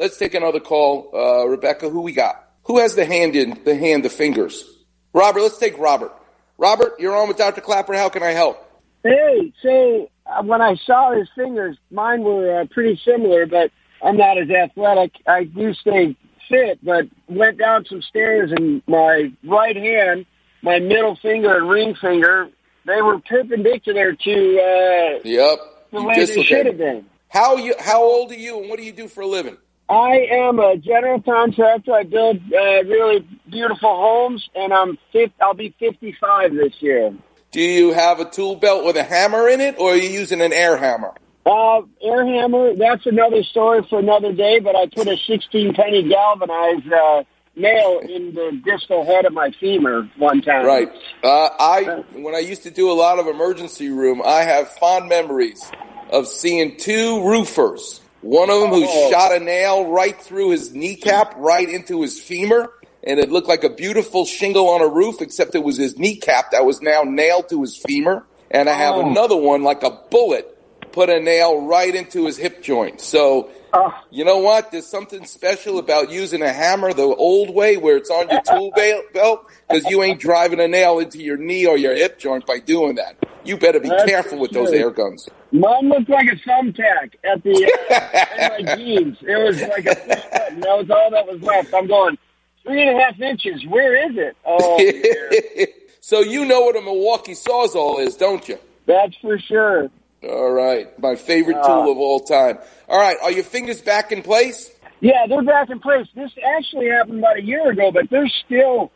Let's take another call. Uh, Rebecca, who we got? Who has the hand in the hand, the fingers? Robert, let's take Robert. Robert, you're on with Dr. Klapper. How can I help? Hey, so uh, when I saw his fingers, mine were uh, pretty similar, but I'm not as athletic. I do stay fit, but went down some stairs and my right hand, my middle finger and ring finger, they were perpendicular to uh, Yep. the You way they should have been. How you? How old are you, and what do you do for a living? I am a general contractor. I build uh, really beautiful homes, and I'm 50, I'll be 55 this year. Do you have a tool belt with a hammer in it, or are you using an air hammer? Uh, air hammer, that's another story for another day, but I put a 16 penny galvanized uh, nail in the distal head of my femur one time. Right. Uh, I when I used to do a lot of emergency room, I have fond memories of seeing two roofers. One of them who Oh. shot a nail right through his kneecap, right into his femur, and it looked like a beautiful shingle on a roof, except it was his kneecap that was now nailed to his femur. And I have Oh. another one like a bullet put a nail right into his hip joint. So Oh. you know what? There's something special about using a hammer the old way where it's on your tool belt because you ain't driving a nail into your knee or your hip joint by doing that. You better be That's careful with those air guns. Mine looked like a thumbtack at the uh, in my jeans. It was like a button. That was all that was left. I'm going three and a half inches. Where is it? Oh, so you know what a Milwaukee Sawzall is, don't you? that's for sure. All right. My favorite Uh. tool of all time. All right. Are your fingers back in place? Yeah, they're back in place. This actually happened about a year ago, but they're still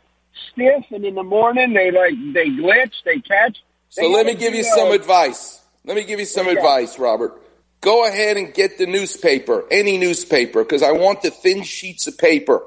stiff. And in the morning, they like they glitch, they catch. So let me give you some advice. Let me give you some advice, Robert. Go ahead and get the newspaper, any newspaper, because I want the thin sheets of paper.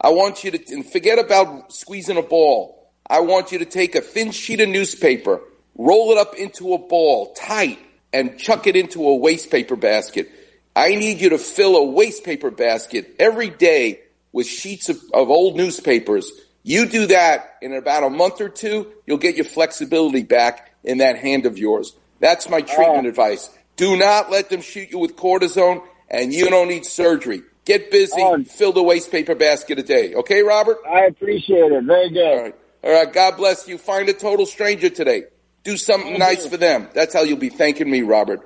I want you to and forget about squeezing a ball. I want you to take a thin sheet of newspaper, roll it up into a ball, tight, and chuck it into a waste paper basket. I need you to fill a waste paper basket every day with sheets of, of old newspapers. You do that in about a month or two, you'll get your flexibility back in that hand of yours. That's my treatment Oh. advice. Do not let them shoot you with cortisone, and you don't need surgery. Get busy, Oh. fill the waste paper basket a day. Okay, Robert? I appreciate it. Very good. All right. All right. God bless you. Find a total stranger today. Do something nice for them. That's how you'll be thanking me, Robert.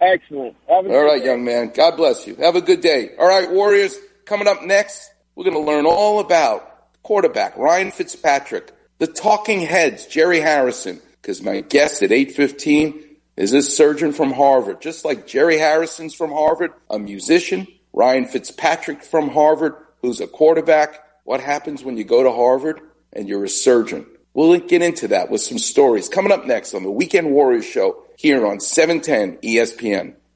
Excellent. All day. young man. God bless you. Have a good day. All right, Warriors. Coming up next, we're going to learn all about quarterback Ryan Fitzpatrick, the talking heads, Jerry Harrison, because my guest at 815 is a surgeon from Harvard. Just like Jerry Harrison's from Harvard, a musician, Ryan Fitzpatrick from Harvard, who's a quarterback. What happens when you go to Harvard and you're a surgeon? We'll get into that with some stories coming up next on the Weekend Warriors Show here on E 710 ESPN.